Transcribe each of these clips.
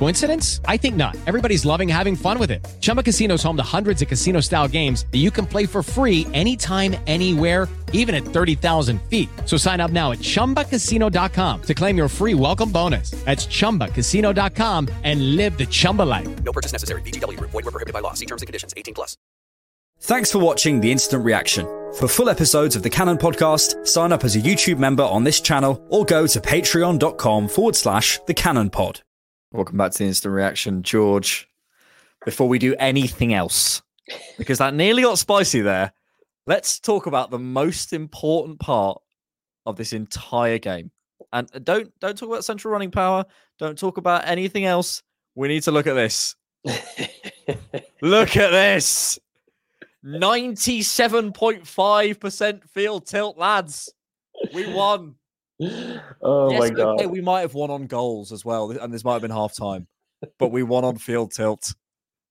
Coincidence? I think not. Everybody's loving having fun with it. Chumba Casino is home to hundreds of casino style games that you can play for free anytime, anywhere, even at 30,000 feet. So sign up now at chumbacasino.com to claim your free welcome bonus. That's chumbacasino.com and live the Chumba life. No purchase necessary. VGW. Void where prohibited by law. See terms and conditions. 18 plus. Thanks for watching The Instant Reaction. For full episodes of the Cannon Podcast, sign up as a YouTube member on this channel or go to patreon.com forward slash the Cannon Pod. Welcome back to the instant reaction, George. Before we do anything else, because that nearly got spicy there, let's talk about the most important part of this entire game. And don't don't talk about central running power. Don't talk about anything else. We need to look at this. look at this. 97.5% field tilt, lads. We won. Oh yes, my god. okay, we might have won on goals as well, and this might have been half time, but we won on field tilt.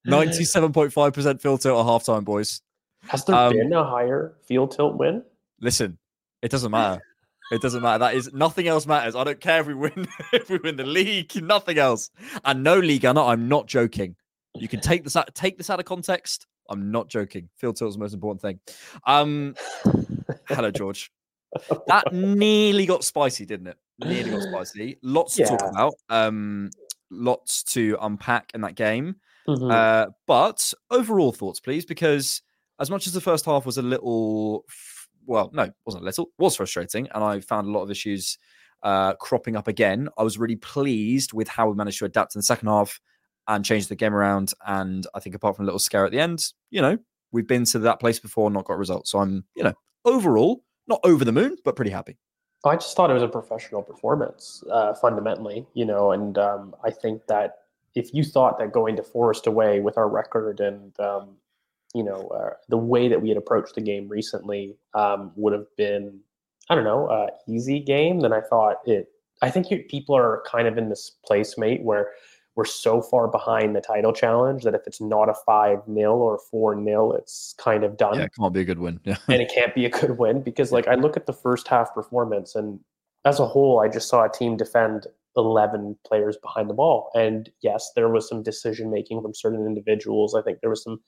97.5% field tilt at half time, boys. Has there Um, been a higher field tilt win? Listen, it doesn't matter. It doesn't matter. That is nothing else matters. I don't care if we win if we win the league, nothing else. And no league, I know I'm not joking. You can take this out take this out of context. I'm not joking. Field tilt is the most important thing. Um hello, George. That nearly got spicy, didn't it? Nearly got spicy. Lots to talk about. Um, lots to unpack in that game. Mhm. Uh, but overall thoughts, please, because as much as the first half was a little, well, no, wasn't a little, was frustrating, and I found a lot of issues uh, cropping up again. I was really pleased with how we managed to adapt in the second half and change the game around. And I think apart from a little scare at the end, you know, we've been to that place before and not got results. So I'm, you know, overall not over the moon, but pretty happy. I just thought it was a professional performance, uh, fundamentally, you know, and um, I think that if you thought that going to Forest away with our record and, um, you know, uh, the way that we had approached the game recently um, would have been, I don't know, uh, easy game, then I thought it. I think you, people are kind of in this place, mate, where we're so far behind the title challenge that if it's not a 5 0 or 4 0, it's kind of done Yeah, it can't be a good win. Yeah. and it can't be a good win because like I look at the first half performance and as a whole I just saw a team defend 11 players behind the ball and yes there was some decision making from certain individuals I think there was some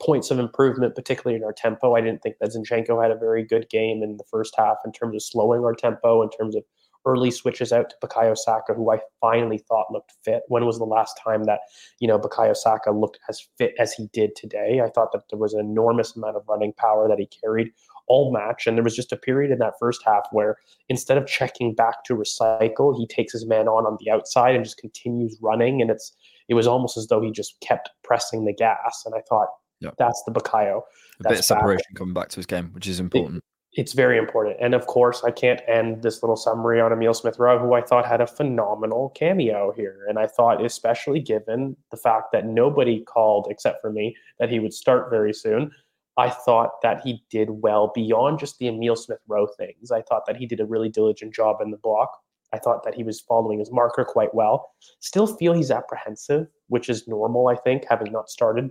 points of improvement particularly in our tempo I didn't think that Zinchenko had a very good game in the first half in terms of slowing our tempo in terms of early switches out to Bukayo Saka who I finally thought looked fit when was the last time that you know Bukayo Saka looked as fit as he did today I thought that there was an enormous amount of running power that he carried all match. And there was just a period in that first half where instead of checking back to recycle, he takes his man on on the outside and just continues running. And it's it was almost as though he just kept pressing the gas. And I thought that's the Bukayo. A bit of That's back. separation coming back to his game, which is important. It's very important. And of course, I can't end this little summary on Emil Smith Rowe, who I thought had a phenomenal cameo here. And I thought, especially given the fact that nobody called, except for me, that he would start very soon, I thought that he did well beyond just the Emil Smith Rowe things. I thought that he did a really diligent job in the block. I thought that he was following his marker quite well. Still feel he's apprehensive, which is normal, I think, having not started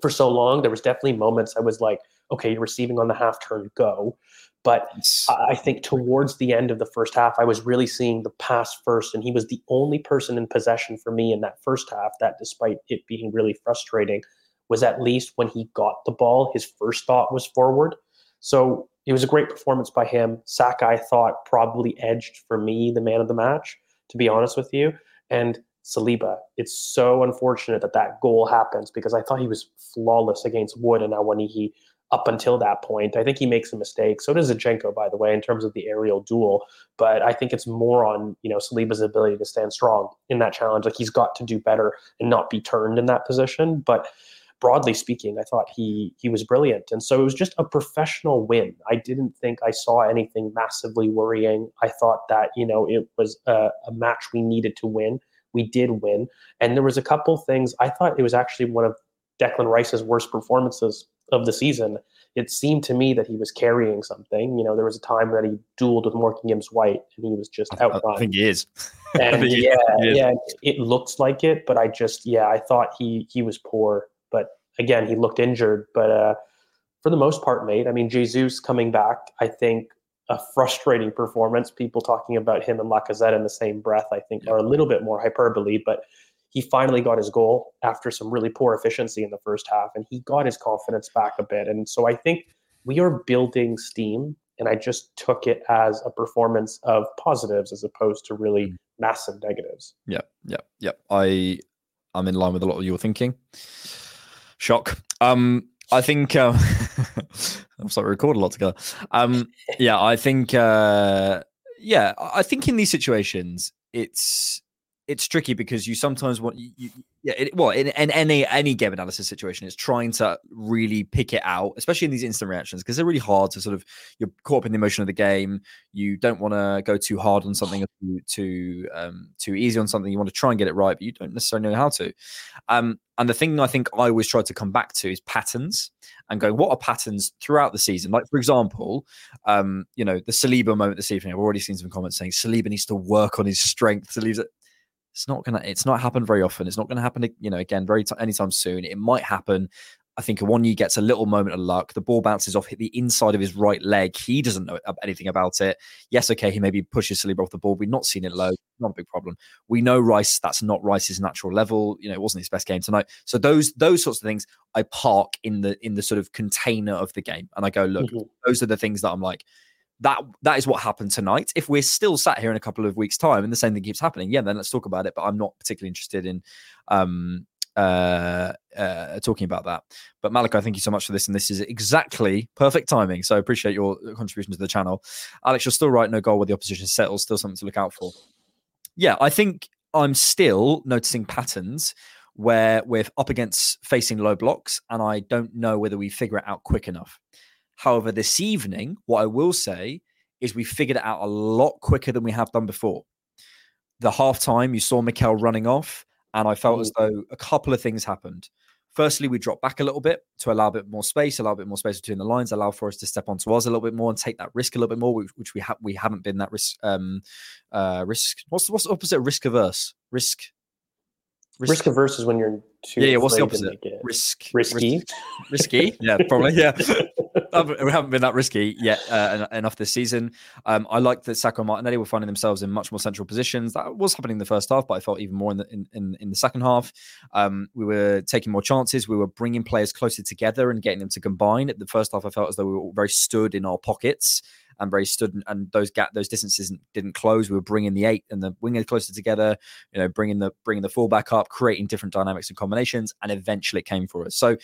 for so long. There was definitely moments I was like, okay, you're receiving on the half turn, go. But I think towards the end of the first half, I was really seeing the pass first, and he was the only person in possession for me in that first half. That, despite it being really frustrating, was at least when he got the ball, his first thought was forward. So it was a great performance by him. Saka, I thought, probably edged for me the man of the match, to be honest with you. And Saliba, it's so unfortunate that that goal happens because I thought he was flawless against Wood. And now when he, he up until that point. I think he makes a mistake. So does Zinchenko, by the way, in terms of the aerial duel. But I think it's more on you know Saliba's ability to stand strong in that challenge. Like he's got to do better and not be turned in that position. But broadly speaking, I thought he he was brilliant, and so it was just a professional win. I didn't think I saw anything massively worrying. I thought that you know it was a, a match we needed to win. We did win, and there was a couple things. I thought it was actually one of Declan Rice's worst performances of the season, it seemed to me that he was carrying something. You know, there was a time that he dueled with Morgan Gibbs White and he was just outrun. I think he is. And yeah, is. yeah, it looks like it, but I just yeah, I thought he he was poor. But again, he looked injured. But uh, for the most part, mate, I mean, Jesus coming back, I think a frustrating performance. People talking about him and Lacazette in the same breath, I think, yeah. are a little bit more hyperbole. But he finally got his goal after some really poor efficiency in the first half, and he got his confidence back a bit. And so I think we are building steam, and I just took it as a performance of positives as opposed to really mm. massive negatives. Yeah, yeah, yeah. I I'm in line with a lot of your thinking. Shock. Um, I think uh, I'm sorry, we record a lot together. Um, yeah, I think uh, yeah, I think in these situations, it's it's tricky because you sometimes want you, you yeah it, well in, in, any any game analysis situation it's trying to really pick it out especially in these instant reactions because they're really hard to sort of you're caught up in the emotion of the game you don't want to go too hard on something too too um, too easy on something you want to try and get it right but you don't necessarily know how to. Um, and the thing i think i always try to come back to is patterns and going what are patterns throughout the season? Like for example um, you know the saliba moment this evening i've already seen some comments saying saliba needs to work on his strength saliba it's not gonna. It's not happened very often. It's not gonna happen. You know, again, very t- anytime soon. It might happen. I think Awoniyi gets a little moment of luck. The ball bounces off, hit the inside of his right leg. He doesn't know anything about it. Yes, okay, he maybe pushes Saliba off the ball. We've not seen it low. Not a big problem. We know Rice. That's not Rice's natural level. You know, it wasn't his best game tonight. So those those sorts of things I park in the in the sort of container of the game, and I go, look, mm-hmm. those are the things that I'm like that that is what happened tonight. If we're still sat here in a couple of weeks' time and the same thing keeps happening, yeah, then let's talk about it. But I'm not particularly interested in um, uh, uh, talking about that. But Malachi, thank you so much for this, and this is exactly perfect timing. So I appreciate your contribution to the channel. Alex, you're still right. No goal where the opposition settles. Still something to look out for. Yeah, I think I'm still noticing patterns where we're up against facing low blocks, and I don't know whether we figure it out quick enough. However, this evening, what I will say is we figured it out a lot quicker than we have done before. The halftime, you saw Mikel running off, and I felt as though a couple of things happened. Firstly, we dropped back a little bit to allow a bit more space, allow a bit more space between the lines, allow for us to step onto us a little bit more and take that risk a little bit more, which, which we have we haven't been that risk um uh risk. What's what's the opposite risk averse? Risk Risk, risk averse is when you're too yeah, yeah. What's the opposite? Risk risky, risk, risky. Yeah, probably. Yeah, we haven't been that risky yet uh, enough this season. Um, I like that Saka and Martinelli were finding themselves in much more central positions. That was happening in the first half, but I felt even more in the in, in, in the second half. Um, we were taking more chances. We were bringing players closer together and getting them to combine. At the first half, I felt as though we were very stood in our pockets and very stood and, and those gap those distances didn't close. We were bringing the eight and the winger closer together, you know, bringing the bringing the fullback up, creating different dynamics and combinations, and eventually it came for us. So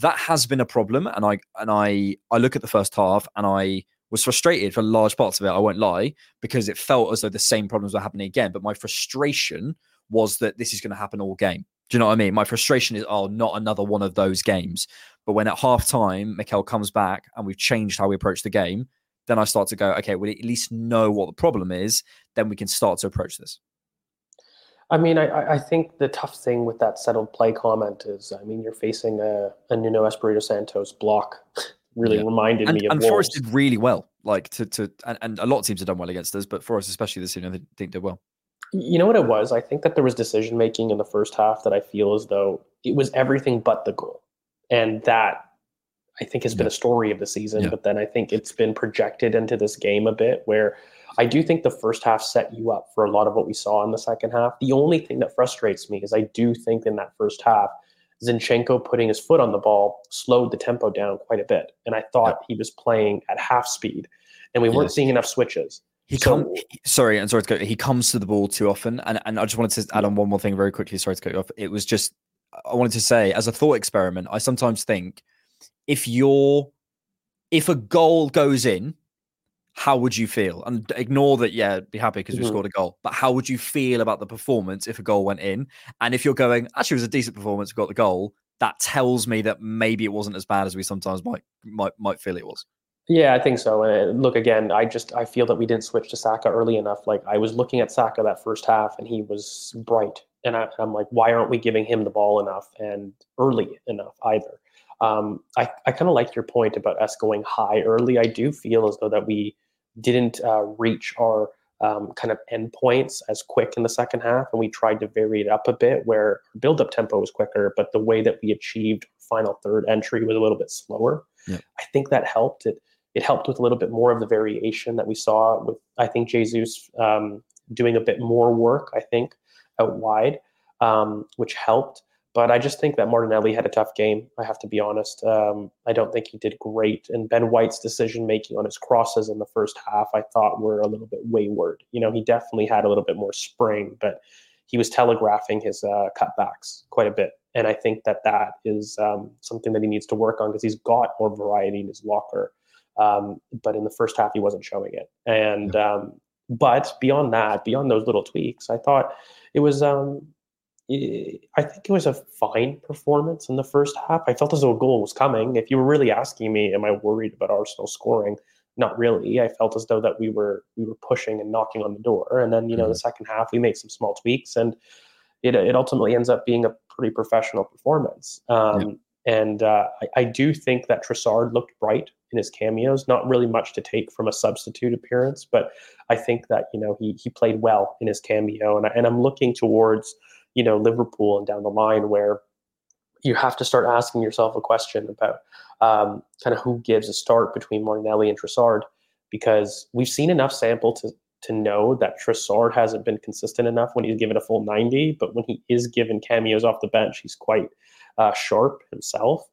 that has been a problem, and I and I I look at the first half and I was frustrated for large parts of it. I won't lie because it felt as though the same problems were happening again. But my frustration was that this is going to happen all game. Do you know what I mean? My frustration is, oh, not another one of those games. But when at half time, Mikel comes back and we've changed how we approach the game, then I start to go, okay, we at least know what the problem is. Then we can start to approach this. I mean, I, I think the tough thing with that settled play comment is, I mean, you're facing a, a Nuno Espirito Santos block. really yeah. reminded and, me of and Forest did really well. Like to to and, and, a lot of teams have done well against us, but Forest especially this year, they think did well. You know what it was? I think that there was decision making in the first half that I feel as though it was everything but the goal, and that I think has been a story of the season. Yeah. But then I think it's been projected into this game a bit where I do think the first half set you up for a lot of what we saw in the second half. The only thing that frustrates me is I do think in that first half, Zinchenko putting his foot on the ball slowed the tempo down quite a bit. And I thought he was playing at half speed and we weren't seeing enough switches. He So- come sorry, and sorry to go. He comes to the ball too often, and and I just wanted to add on one more thing very quickly. Sorry to cut you off. It was just I wanted to say as a thought experiment. I sometimes think if you're if a goal goes in, how would you feel? And ignore that. Yeah, be happy because we Mhm. scored a goal. But how would you feel about the performance if a goal went in? And if you're going, actually, it was a decent performance. We got the goal. That tells me that maybe it wasn't as bad as we sometimes might might might feel it was. Yeah, I think so. And look again, I just I feel that we didn't switch to Saka early enough. Like I was looking at Saka that first half, and he was bright, and I, I'm like, why aren't we giving him the ball enough and early enough either? Um, I I kind of like your point about us going high early. I do feel as though that we didn't uh, reach our um, kind of endpoints as quick in the second half, and we tried to vary it up a bit, where our build-up tempo was quicker, but the way that we achieved final third entry was a little bit slower. Yeah. I think that helped. It it helped with a little bit more of the variation that we saw with I think Jesus um, doing a bit more work. I think out wide, um, which helped. But I just think that Martinelli had a tough game. I have to be honest. Um, I don't think he did great. And Ben White's decision making on his crosses in the first half, I thought were a little bit wayward. You know, he definitely had a little bit more spring, but he was telegraphing his uh, cutbacks quite a bit. And I think that that is um, something that he needs to work on because he's got more variety in his locker. Um, but in the first half, he wasn't showing it. And um, but beyond that, beyond those little tweaks, I thought it was. Um, I I think it was a fine performance in the first half. I felt as though a goal was coming. If you were really asking me, am I worried about Arsenal scoring? Not really. I felt as though that we were we were pushing and knocking on the door. And then you know the second half, we made some small tweaks, and it it ultimately ends up being a pretty professional performance. Um, And uh, I, I do think that Trossard looked bright in his cameos. Not really much to take from a substitute appearance, but I think that you know he he played well in his cameo, and I, and I'm looking towards you know Liverpool and down the line where you have to start asking yourself a question about um, kind of who gives a start between Martinelli and Trossard because we've seen enough sample to to know that Trossard hasn't been consistent enough when he's given a full 90, but when he is given cameos off the bench, he's quite uh, sharp himself.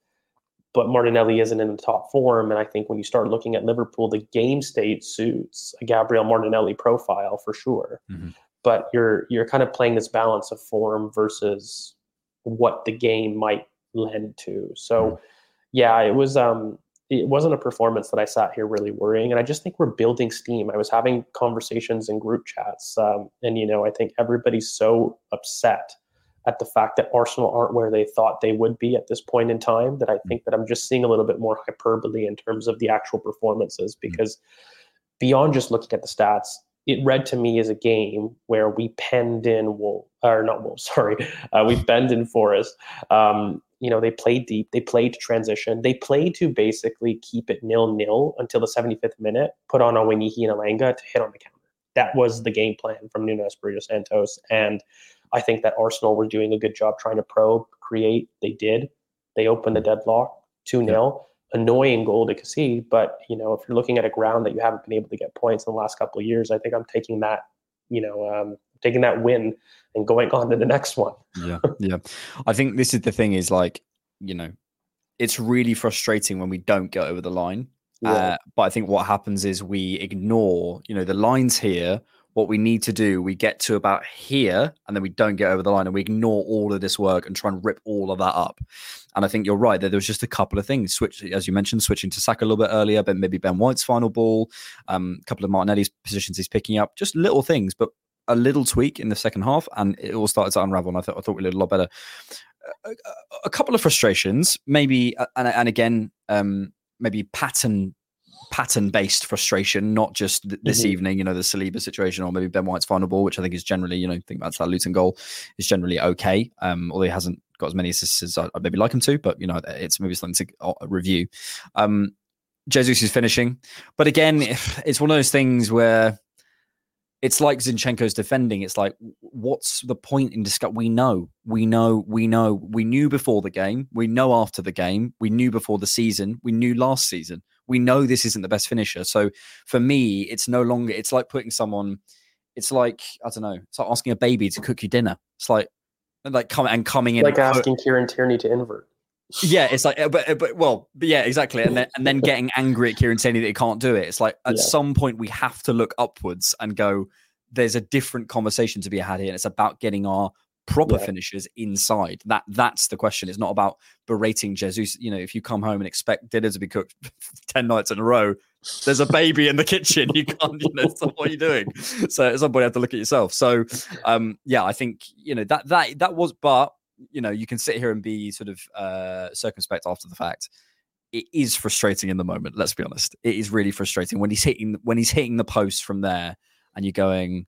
But Martinelli isn't in the top form, and I think when you start looking at Liverpool, the game state suits a Gabriel Martinelli profile for sure Mhm. But you're you're kind of playing this balance of form versus what the game might lend to. So yeah, it was um it wasn't a performance that I sat here really worrying, and I just think we're building steam. I was having conversations in group chats, um, and you know I think everybody's so upset at the fact that Arsenal aren't where they thought they would be at this point in time that I think that I'm just seeing a little bit more hyperbole in terms of the actual performances because beyond just looking at the stats, it read to me as a game where we penned in Wolf or not Wolves, sorry, uh, we penned in Forest. Um, you know, they played deep, they played to transition, they played to basically keep it nil nil until the 75th minute, put on Awoniyi and Elanga to hit on the counter. That was the game plan from Nuno Espirito Santos, and I think that Arsenal were doing a good job trying to probe, create. They did. They opened the deadlock two 0 Annoying goal to concede, but you know if you're looking at a ground that you haven't been able to get points in the last couple of years, I think I'm taking that, you know, um, taking that win and going on to the next one. yeah yeah i think this is the thing is like you know it's really frustrating when we don't get over the line Yeah. uh, but i think what happens is we ignore you know the lines here what we need to do we get to about here and then we don't get over the line and we ignore all of this work and try and rip all of that up and i think you're right that there was just a couple of things switch as you mentioned switching to Saka a little bit earlier but maybe ben white's final ball um, a couple of martinelli's positions he's picking up just little things but a little tweak in the second half, and it all started to unravel. And I thought I thought we did a lot better. A, a- couple of frustrations, maybe, uh, and, and again, um, maybe pattern pattern based frustration, not just th- this Mhm. evening. You know, the Saliba situation, or maybe Ben White's final ball, which I think is generally, you know, think about that Luton goal is generally okay. Um, although he hasn't got as many assists as I'd maybe like him to, but you know, it's maybe something to uh, review. Um, Jesus is finishing, but again, it's one of those things where it's like Zinchenko's defending. It's like, what's the point in discuss? We know, we know, we know. We knew before the game. We know after the game. We knew before the season. We knew last season. We know this isn't the best finisher. So for me, it's no longer. It's like putting someone. It's like I don't know. It's like asking a baby to cook you dinner. It's like like coming and coming in, like asking Kieran Tierney to invert. yeah, it's like, but, uh, but well, but yeah, exactly, and then and then getting angry at Kieran Tierney that he can't do it. It's like at Yeah. some point we have to look upwards and go. There's a different conversation to be had here, and it's about getting our proper Yeah. finishers inside. That that's the question. It's not about berating Jesus. You know, if you come home and expect dinner to be cooked ten nights in a row, there's a baby in the kitchen. You can't, you know, so what are you doing? So at some point you have to look at yourself. So um yeah, I think you know that that that was but you know, you can sit here and be sort of uh circumspect after the fact. It is frustrating in the moment, let's be honest. It is really frustrating when he's hitting when he's hitting the post from there and you're going,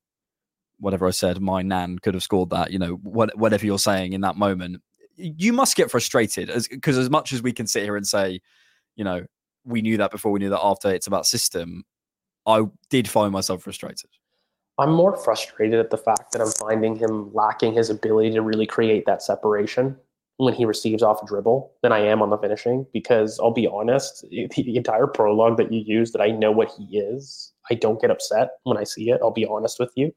whatever I said, my nan could have scored that, you know, what, whatever you're saying in that moment, you must get frustrated as because as much as we can sit here and say, you know, we knew that before, we knew that after, it's about system. I did find myself frustrated. I'm more frustrated at the fact that I'm finding him lacking his ability to really create that separation when he receives off dribble than I am on the finishing. Because I'll be honest, the the entire prologue that you use, that I know what he is, I don't get upset when I see it. I'll be honest with you,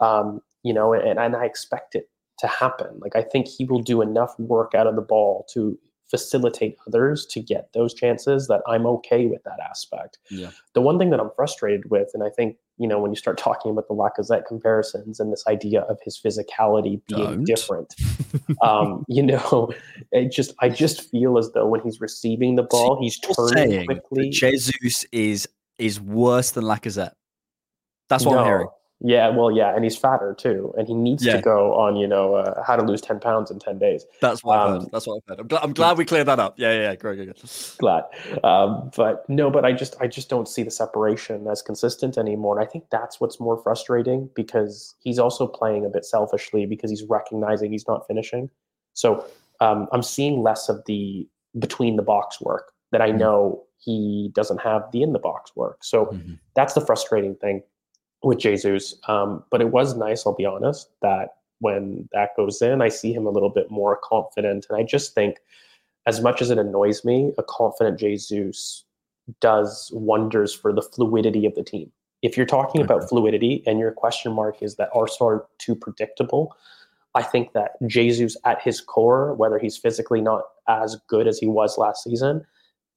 um, you know, and, and I expect it to happen. Like I think he will do enough work out of the ball to facilitate others to get those chances that I'm okay with that aspect. Yeah. The one thing that I'm frustrated with, and I think, you know, when you start talking about the Lacazette comparisons and this idea of his physicality being Don't. different, um, you know, it just I just feel as though when he's receiving the ball, he's turning quickly. Jesus is is worse than Lacazette. That's what I'm hearing. Yeah, well, yeah, and he's fatter too, and he needs Yeah. to go on, you know, uh, how to lose ten pounds in ten days. That's what I've Um, heard. That's what I've heard. I'm glad, I'm glad we cleared that up. Yeah, yeah, yeah. Great, good, good. glad. Um, but no, but I just I just don't see the separation as consistent anymore. And I think that's what's more frustrating because he's also playing a bit selfishly because he's recognizing he's not finishing. So um, I'm seeing less of the between the box work that I Mhm. know he doesn't have the in the box work. So Mhm. that's the frustrating thing with Jesus. Um, but it was nice, I'll be honest, that when that goes in, I see him a little bit more confident. And I just think, as much as it annoys me, a confident Jesus does wonders for the fluidity of the team. If you're talking about fluidity and your question mark is that Arsenal are too predictable, I think that Jesus at his core, whether he's physically not as good as he was last season,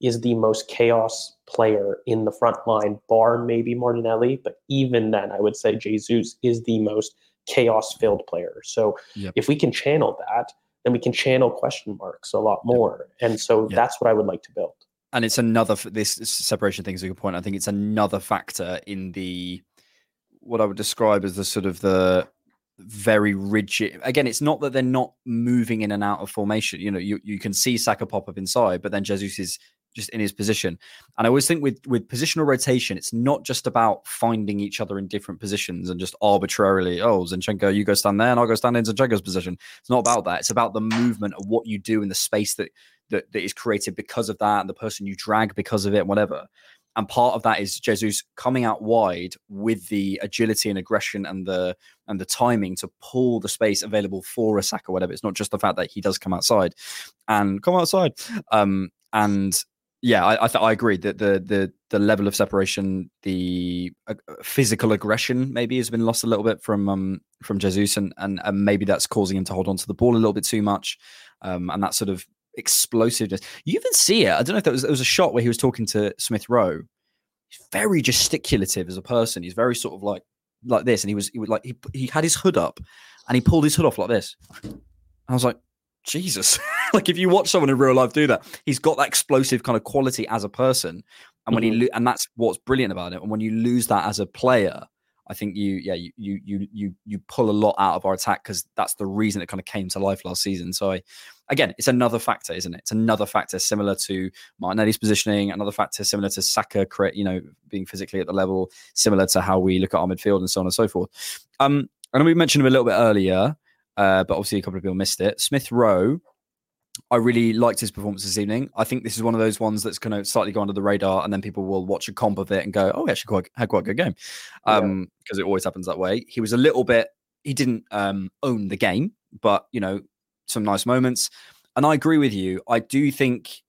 is the most chaos player in the front line, bar maybe Martinelli. But even then, I would say Jesus is the most chaos filled player. So Yep. if we can channel that, then we can channel question marks a lot more. And so Yep. that's what I would like to build. and it's another this separation thing is a good point. I think it's another factor in the what I would describe as the sort of the very rigid. Again, it's not that they're not moving in and out of formation. You know, you you can see Saka pop up inside, but then Jesus is just in his position. And I always think with with positional rotation, it's not just about finding each other in different positions and just arbitrarily, oh, Zinchenko, you go stand there and I'll go stand in Zinchenko's position. It's not about that. It's about the movement of what you do in the space that that, that is created because of that and the person you drag because of it, whatever. And part of that is Jesus coming out wide with the agility and aggression and the and the timing to pull the space available for a sack or whatever. It's not just the fact that he does come outside and come outside. Um, and yeah, I I, th- I agree that the the the level of separation, the uh, physical aggression, maybe has been lost a little bit from um from Jesus, and and, and maybe that's causing him to hold on to the ball a little bit too much, um, and that sort of explosiveness. You even see it. I don't know if that was there was a shot where he was talking to Smith Rowe. He's very gesticulative as a person. He's very sort of like like this, and he was he would like he he had his hood up, and he pulled his hood off like this. I was like, Jesus! like if you watch someone in real life do that, he's got that explosive kind of quality as a person, and when he lo- and that's what's brilliant about it. And when you lose that as a player, I think you yeah you you you you you pull a lot out of our attack because that's the reason it kind of came to life last season. So I again, it's another factor, isn't it? It's another factor similar to Martinelli's positioning, another factor similar to Saka, you know, being physically at the level, similar to how we look at our midfield and so on and so forth. Um, and we mentioned him a little bit earlier, uh, but obviously a couple of people missed it. Smith Rowe, I really liked his performance this evening. I think this is one of those ones that's going to slightly go under the radar, and then people will watch a comp of it and go, "Oh, he actually quite, had quite a good game," um, because it always happens that way. He was a little bit. He didn't um, own the game, but you know, some nice moments. And I agree with you. I do think.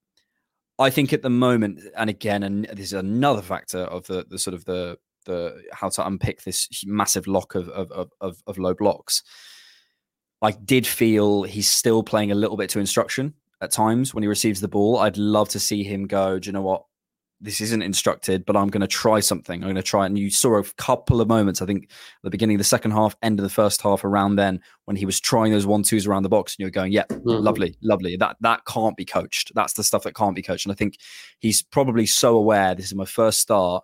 I think at the moment, and again, and this is another factor of the the sort of the the how to unpick this massive lock of of, of, of low blocks I did feel he's still playing a little bit to instruction at times when he receives the ball. I'd love to see him go, do you know what? This isn't instructed, but I'm going to try something. I'm going to try. And you saw a couple of moments, I think, the beginning of the second half, end of the first half, around then, when he was trying those one twos around the box, and you're going, "Yeah, mm-hmm. lovely, lovely." That that can't be coached. That's the stuff that can't be coached. And I think he's probably so aware. This is my first start,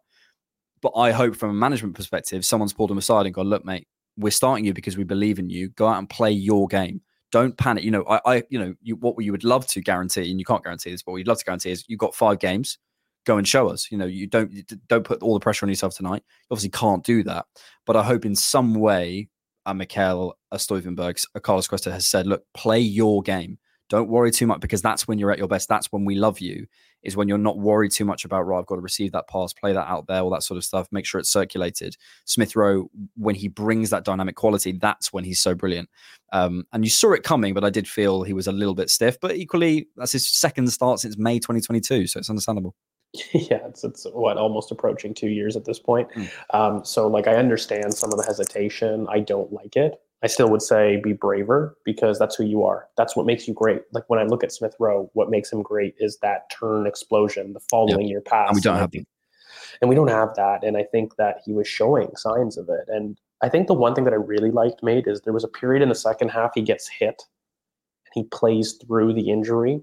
but I hope from a management perspective, someone's pulled him aside and gone, "Look, mate, we're starting you because we believe in you. Go out and play your game." don't panic. You know, I, I you know, you, what you would love to guarantee, and you can't guarantee this, but what you'd love to guarantee is you've got five games. Go and show us. You know, you don't you don't put all the pressure on yourself tonight. You obviously can't do that, but I hope in some way, a Mikel, a Stuivenberg, a uh, Carlos Cuesta has said, look, play your game. Don't worry too much because that's when you're at your best. That's when we love you is when you're not worried too much about, right, I've got to receive that pass, play that out there, all that sort of stuff, make sure it's circulated. Smith Rowe, when he brings that dynamic quality, that's when he's so brilliant. Um, and you saw it coming, but I did feel he was a little bit stiff. But equally, that's his second start since May 2022, so it's understandable. Yeah, it's it's what almost approaching two years at this point. Mm. Um, so like I understand some of the hesitation. I don't like it. I still would say be braver because that's who you are. That's what makes you great. Like when I look at Smith Rowe, what makes him great is that turn explosion, the following yep. your pass. And we don't have that. And we don't have that. And I think that he was showing signs of it. And I think the one thing that I really liked made is there was a period in the second half he gets hit and he plays through the injury.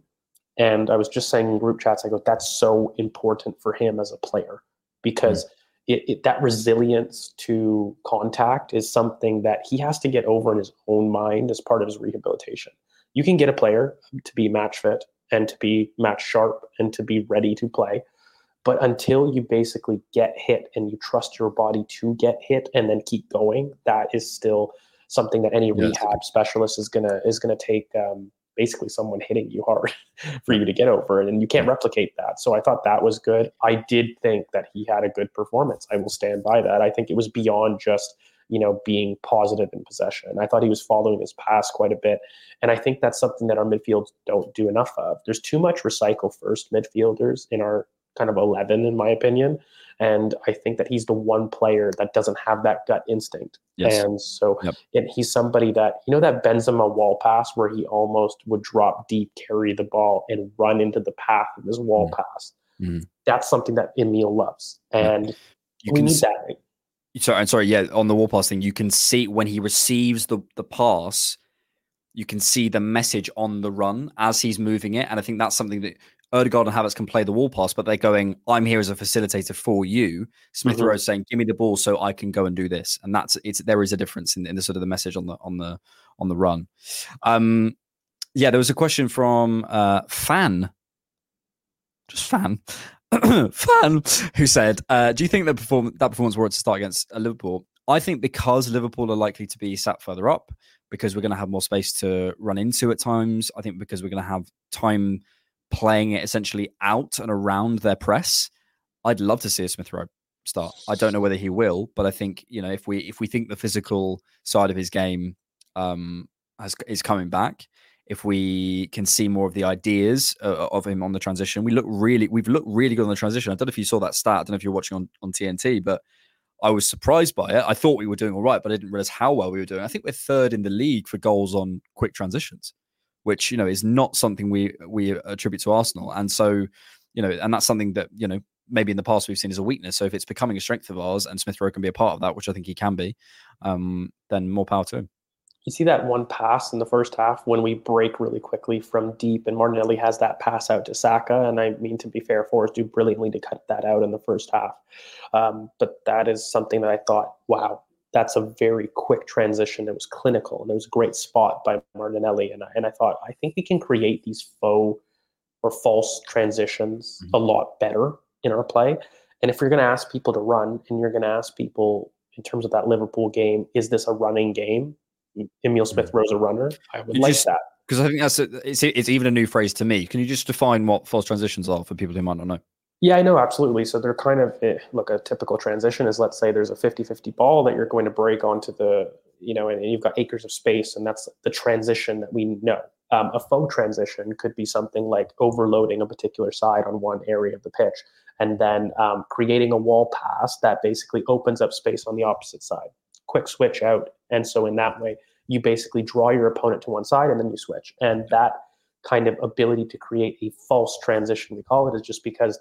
And I was just saying in group chats, I go, that's so important for him as a player because it, it, that resilience to contact is something that he has to get over in his own mind as part of his rehabilitation. You can get a player to be match fit and to be match sharp and to be ready to play. But until you basically get hit and you trust your body to get hit and then keep going, that is still something that any yes. rehab specialist is gonna is gonna take um, basically someone hitting you hard for you to get over it and you can't replicate that. So i thought that was good. I did think that he had a good performance. I will stand by that. I think it was beyond just you know being positive in possession. I thought he was following his pass quite a bit and i think that's something that our midfields don't do enough of. There's too much recycle first midfielders in our kind of 11 in my opinion and I think that he's the one player that doesn't have that gut instinct. Yes. And so yep. and he's somebody that, you know, that Benzema wall pass where he almost would drop deep, carry the ball, and run into the path of his wall mm. pass. Mm. That's something that Emil loves. And you we need see, that. Sorry, I'm sorry. Yeah, on the wall pass thing, you can see when he receives the, the pass, you can see the message on the run as he's moving it. And I think that's something that Odegaard and Havertz can play the wall pass, but they're going, I'm here as a facilitator for you. Smith mm-hmm. Rowe saying, give me the ball so I can go and do this. And that's it's there is a difference in, in the sort of the message on the on the on the run. Um yeah, there was a question from uh fan. Just fan. fan who said, uh, do you think that perform that performance warrants to start against uh, Liverpool? I think because Liverpool are likely to be sat further up, because we're going to have more space to run into at times. I think because we're going to have time playing it essentially out and around their press. I'd love to see a Smith Rowe start. I don't know whether he will, but I think you know if we if we think the physical side of his game um, has is coming back, if we can see more of the ideas uh, of him on the transition, we look really we've looked really good on the transition. I don't know if you saw that stat. I don't know if you're watching on on TNT, but I was surprised by it. I thought we were doing all right, but I didn't realize how well we were doing. I think we're third in the league for goals on quick transitions which you know is not something we we attribute to Arsenal. And so, you know, and that's something that you know maybe in the past we've seen as a weakness. So if it's becoming a strength of ours, and Smith Rowe can be a part of that, which I think he can be, um, then more power to him. You see that one pass in the first half when we break really quickly from deep, and Martinelli has that pass out to Saka. And I mean, to be fair, Forest do brilliantly to cut that out in the first half. Um, but that is something that I thought, wow, that's a very quick transition. It was clinical, and it was a great spot by Martinelli. And I, and I thought, I think we can create these faux or false transitions mm-hmm. a lot better in our play. And if you're going to ask people to run, and you're going to ask people in terms of that Liverpool game, is this a running game? Emil Smith mm-hmm. Rowe's a runner. I would you like just, that because I think that's a, it's it's even a new phrase to me. Can you just define what false transitions are for people who might not know? Yeah, I know, absolutely. So they're kind of, eh, look, a typical transition is let's say there's a 50 50 ball that you're going to break onto the, you know, and, you've got acres of space, and that's the transition that we know. Um, a faux transition could be something like overloading a particular side on one area of the pitch and then um, creating a wall pass that basically opens up space on the opposite side. Quick switch out. And so in that way, you basically draw your opponent to one side and then you switch. And that kind of ability to create a false transition, we call it, is just because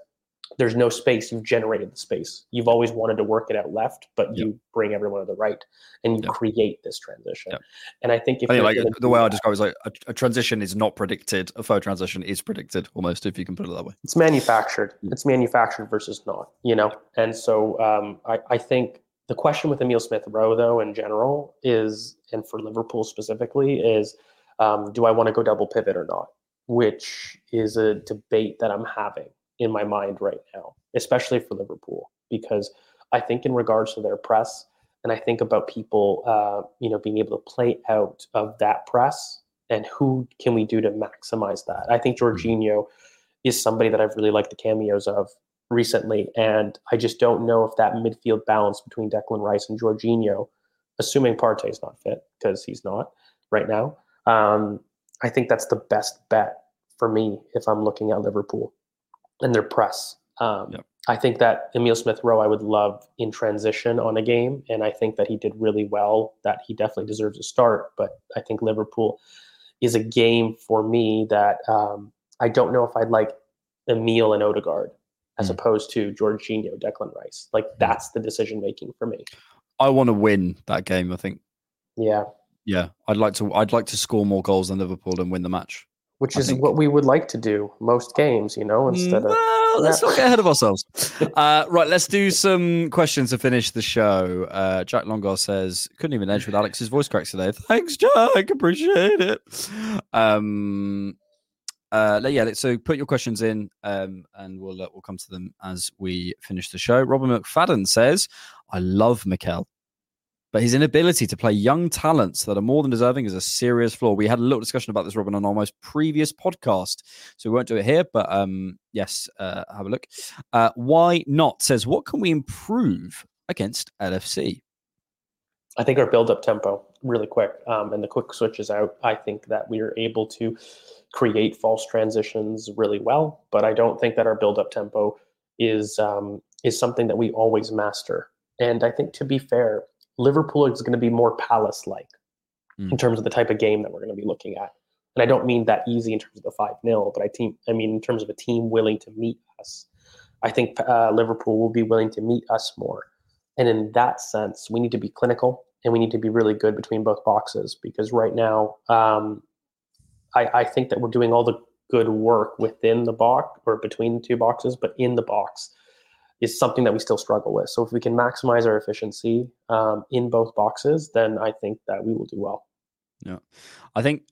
there's no space. You've generated the space. You've always wanted to work it out left, but you bring everyone to the right and you Yep. create this transition. Yep. And I think if I you're like the way I describe it is like a, a transition is not predicted. A faux transition is predicted, almost, if you can put it that way. it's manufactured. It's manufactured versus not, you know? And so um, I, I think the question with Emil Smith Rowe, though, in general, is, and for Liverpool specifically, is um, do I want to go double pivot or not? Which is a debate that I'm having in my mind right now, especially for Liverpool, because I think in regards to their press, and I think about people, uh, you know, being able to play out of that press and who can we do to maximize that. I think Jorginho is somebody that I've really liked the cameos of recently, and I just don't know if that midfield balance between Declan Rice and Jorginho, assuming Partey's not fit because he's not right now. Um, I think that's the best bet for me if I'm looking at Liverpool and their press. Um, Yep. I think that Emil Smith Rowe I would love in transition on a game, and I think that he did really well. That he definitely deserves a start, but I think Liverpool is a game for me that um, I don't know if I'd like Emil and Odegaard as Mm. opposed to Jorginho, Declan Rice. Like that's the decision making for me. I want to win that game. I think. Yeah, Yeah, I'd like to. I'd like to score more goals than Liverpool and win the match. Which I is think- what we would like to do most games, you know, instead of Well, let's not get ahead of ourselves. Uh, right, let's do some questions to finish the show. Uh, Jack Longar says, couldn't even edge with Alex's voice cracks today. Thanks, Jack. Appreciate it. Um, uh, yeah, so put your questions in um, and we'll, uh, we'll come to them as we finish the show. Robin McFadden says, I love Mikel. But his inability to play young talents that are more than deserving is a serious flaw. We had a little discussion about this, Robin, on our most previous podcast. So we won't do it here, but um, yes, uh, have a look. Uh, why not says, what can we improve against LFC? I think our build up tempo really quick um, and the quick switches out. I think that we are able to create false transitions really well, but I don't think that our build up tempo is um, is something that we always master. And I think to be fair, Liverpool is going to be more Palace like in Mm. terms of the type of game that we're going to be looking at. And I don't mean that easy in terms of the 5 0, but I, team, I mean in terms of a team willing to meet us. I think uh, Liverpool will be willing to meet us more. And in that sense, we need to be clinical and we need to be really good between both boxes because right now, um, I, I think that we're doing all the good work within the box or between the two boxes, but in the box is something that we still struggle with. So if we can maximize our efficiency um, in both boxes, then I think that we will do well. Yeah. I think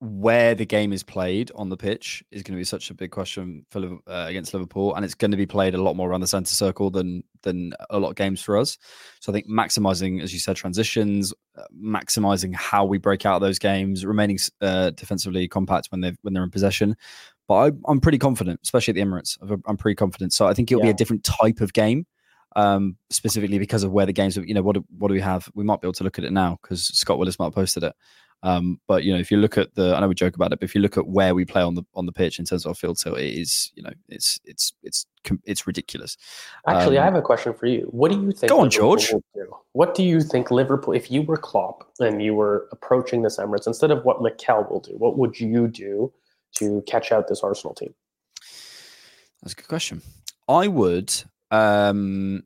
where the game is played on the pitch is going to be such a big question for uh, against Liverpool, and it's going to be played a lot more around the centre circle than than a lot of games for us. So I think maximizing, as you said, transitions, maximizing how we break out of those games, remaining uh, defensively compact when they when they're in possession. But I, I'm pretty confident, especially at the Emirates. I'm pretty confident. So I think it'll be a different type of game. Um, specifically because of where the games, are- you know, what do, what do we have? We might be able to look at it now because Scott Willis might have posted it. Um, but you know, if you look at the, I know we joke about it, but if you look at where we play on the on the pitch in terms of our field tilt, it is, you know, it's it's it's it's ridiculous. Actually, I Um, have a question for you. What do you think? Go on, Liverpool George. do? What do you think Liverpool, if you were Klopp and you were approaching this Emirates, instead of what Mikel will do, what would you do to catch out this Arsenal team? That's a good question. I would, um,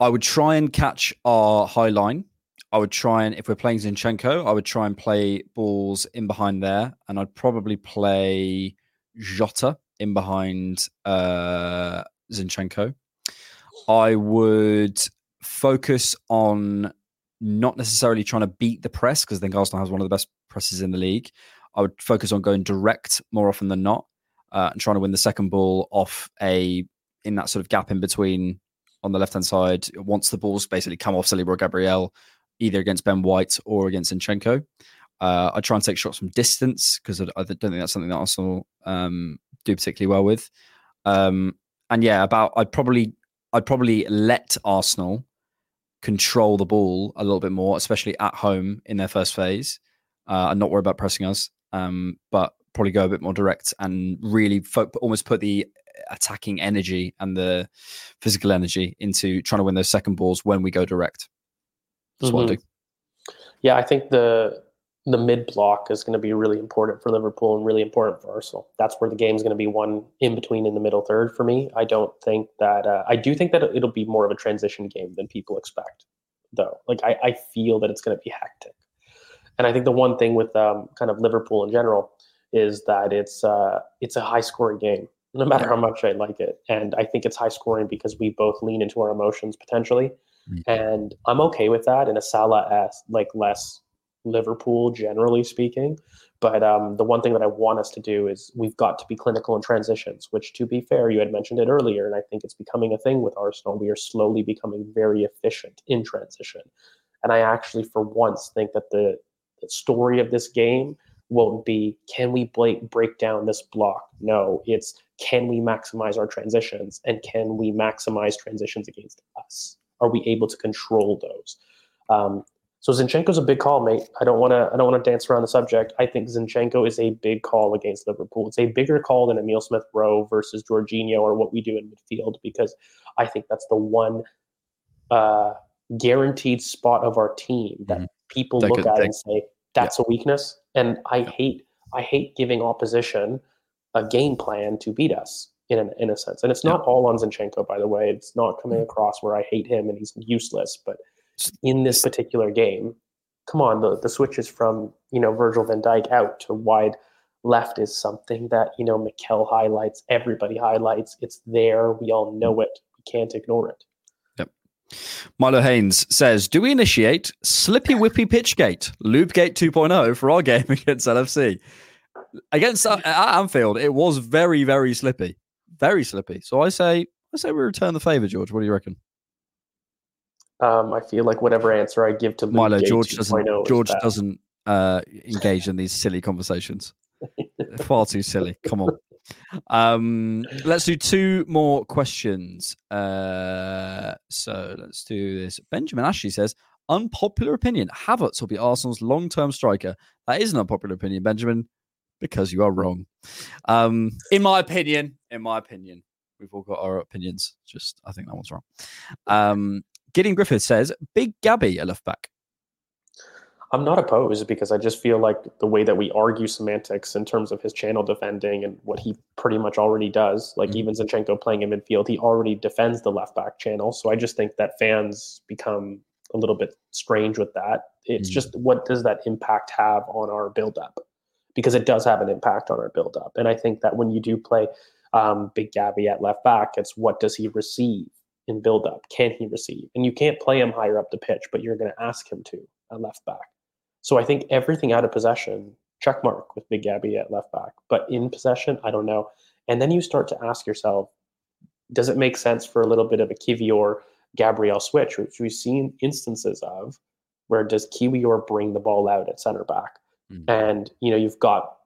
I would try and catch our high line. I would try and, if we're playing Zinchenko, I would try and play balls in behind there, and I'd probably play Jota in behind uh, Zinchenko. I would focus on not necessarily trying to beat the press because I think Arsenal has one of the best presses in the league. I would focus on going direct more often than not uh, and trying to win the second ball off a in that sort of gap in between on the left hand side. Once the balls basically come off Saliba or Gabriel, either against Ben White or against Zinchenko. Uh, I try and take shots from distance because I, I don't think that's something that Arsenal um, do particularly well with. Um, and yeah, about I'd probably I'd probably let Arsenal control the ball a little bit more, especially at home in their first phase, uh, and not worry about pressing us. Um, but probably go a bit more direct and really fo- almost put the attacking energy and the physical energy into trying to win those second balls when we go direct. That's what I do. Yeah, I think the the mid block is going to be really important for Liverpool and really important for Arsenal. That's where the game's going to be won in between in the middle third for me. I don't think that uh, I do think that it'll be more of a transition game than people expect, though. Like I, I feel that it's going to be hectic, and I think the one thing with um, kind of Liverpool in general is that it's uh, it's a high scoring game, no matter how much I like it, and I think it's high scoring because we both lean into our emotions potentially, and I'm okay with that in a Salah as like less Liverpool, generally speaking. But um, the one thing that I want us to do is we've got to be clinical in transitions, which, to be fair, you had mentioned it earlier, and I think it's becoming a thing with Arsenal. We are slowly becoming very efficient in transition. And I actually, for once, think that the, the story of this game won't be can we break, break down this block? No, it's can we maximize our transitions and can we maximize transitions against us? Are we able to control those? Um, so Zinchenko's a big call, mate. I don't want to. I don't want to dance around the subject. I think Zinchenko is a big call against Liverpool. It's a bigger call than Emil Smith Rowe versus Jorginho or what we do in midfield because I think that's the one uh, guaranteed spot of our team that mm-hmm. people look at and say that's yeah. a weakness. And I hate. I hate giving opposition a game plan to beat us in an, in a sense. And it's not yeah. all on Zinchenko, by the way. It's not coming mm. across where I hate him and he's useless, but in this particular game, come on, the, the switches from, you know, Virgil van Dijk out to wide left is something that, you know, Mikel highlights, everybody highlights. It's there. We all know it. We can't ignore it. Yep. Milo Haynes says, Do we initiate Slippy Whippy Pitchgate, Loopgate 2.0 for our game against LFC? Against uh, at Anfield, it was very, very slippy. Very slippy. So I say, I say we return the favor, George. What do you reckon? Um, I feel like whatever answer I give to Milo, George doesn't. George doesn't uh, engage in these silly conversations. Far too silly. Come on. Um, let's do two more questions. Uh, so let's do this. Benjamin Ashley says, unpopular opinion: Havertz will be Arsenal's long-term striker. That is an unpopular opinion, Benjamin, because you are wrong. Um, in my opinion, in my opinion, we've all got our opinions. Just I think that one's wrong. Um, Gideon Griffith says, Big Gabby, a left back. I'm not opposed because I just feel like the way that we argue semantics in terms of his channel defending and what he pretty much already does, like mm-hmm. even Zinchenko playing in midfield, he already defends the left back channel. So I just think that fans become a little bit strange with that. It's mm-hmm. just what does that impact have on our build up? Because it does have an impact on our build up. And I think that when you do play um, Big Gabby at left back, it's what does he receive? in build up? Can he receive? And you can't play him higher up the pitch, but you're going to ask him to at left back. So I think everything out of possession, check mark with Big Gabby at left back. But in possession, I don't know. And then you start to ask yourself, does it make sense for a little bit of a Kiwior Gabriel switch, which we've seen instances of, where does Kiwior bring the ball out at center back? Mm-hmm. And you know, you've got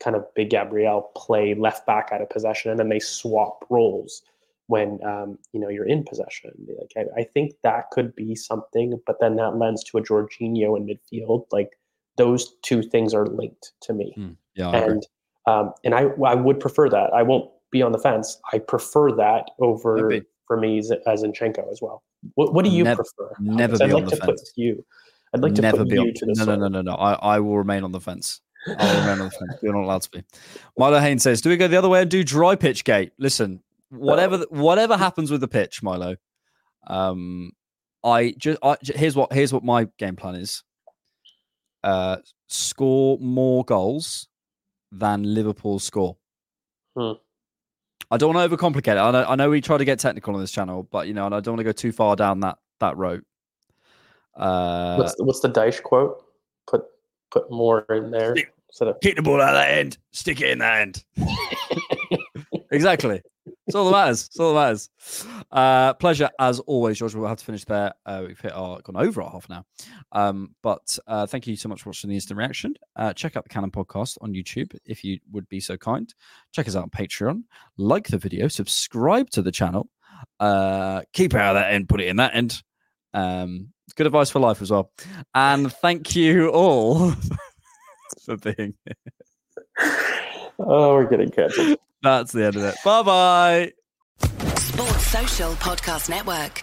kind of Big Gabriel play left back out of possession, and then they swap roles when um, you know you're in possession. Like I, I, think that could be something, but then that lends to a Jorginho in midfield. Like those two things are linked to me. Mm, yeah, and um, and I I would prefer that. I won't be on the fence. I prefer that over for me as, as Zinchenko as well. What, what do you never, prefer? Never be I'd on like the to fence. Put you. I'd like to never be on, no, no, no, no, no. I, I will remain on the fence. I'll remain on the fence. You're not allowed to be. Milo Haynes says, "Do we go the other way and do dry pitch gate?" Listen, whatever whatever happens with the pitch, Milo. Um, I just I, here's what here's what my game plan is. Uh, score more goals than Liverpool score. Hmm. I don't want to overcomplicate it. I know, I know we try to get technical on this channel, but you know, and I don't want to go too far down that that road. Uh, what's the, what's the Dyche quote? Put put more in there. Stick, of... Kick the ball out of that end. Stick it in that end. exactly. It's all that matters. It's all that matters. Uh, pleasure as always, George. We'll have to finish there. Uh, we've hit our gone over our half now. Um, but uh, thank you so much for watching the instant reaction. Uh, check out the Cannon podcast on YouTube if you would be so kind. Check us out on Patreon. Like the video. Subscribe to the channel. Uh, keep out of that end. Put it in that end. Um, good advice for life as well. And thank you all for being here. Oh, we're getting cancelled. That's the end of it. Bye bye. Sports Social Podcast Network.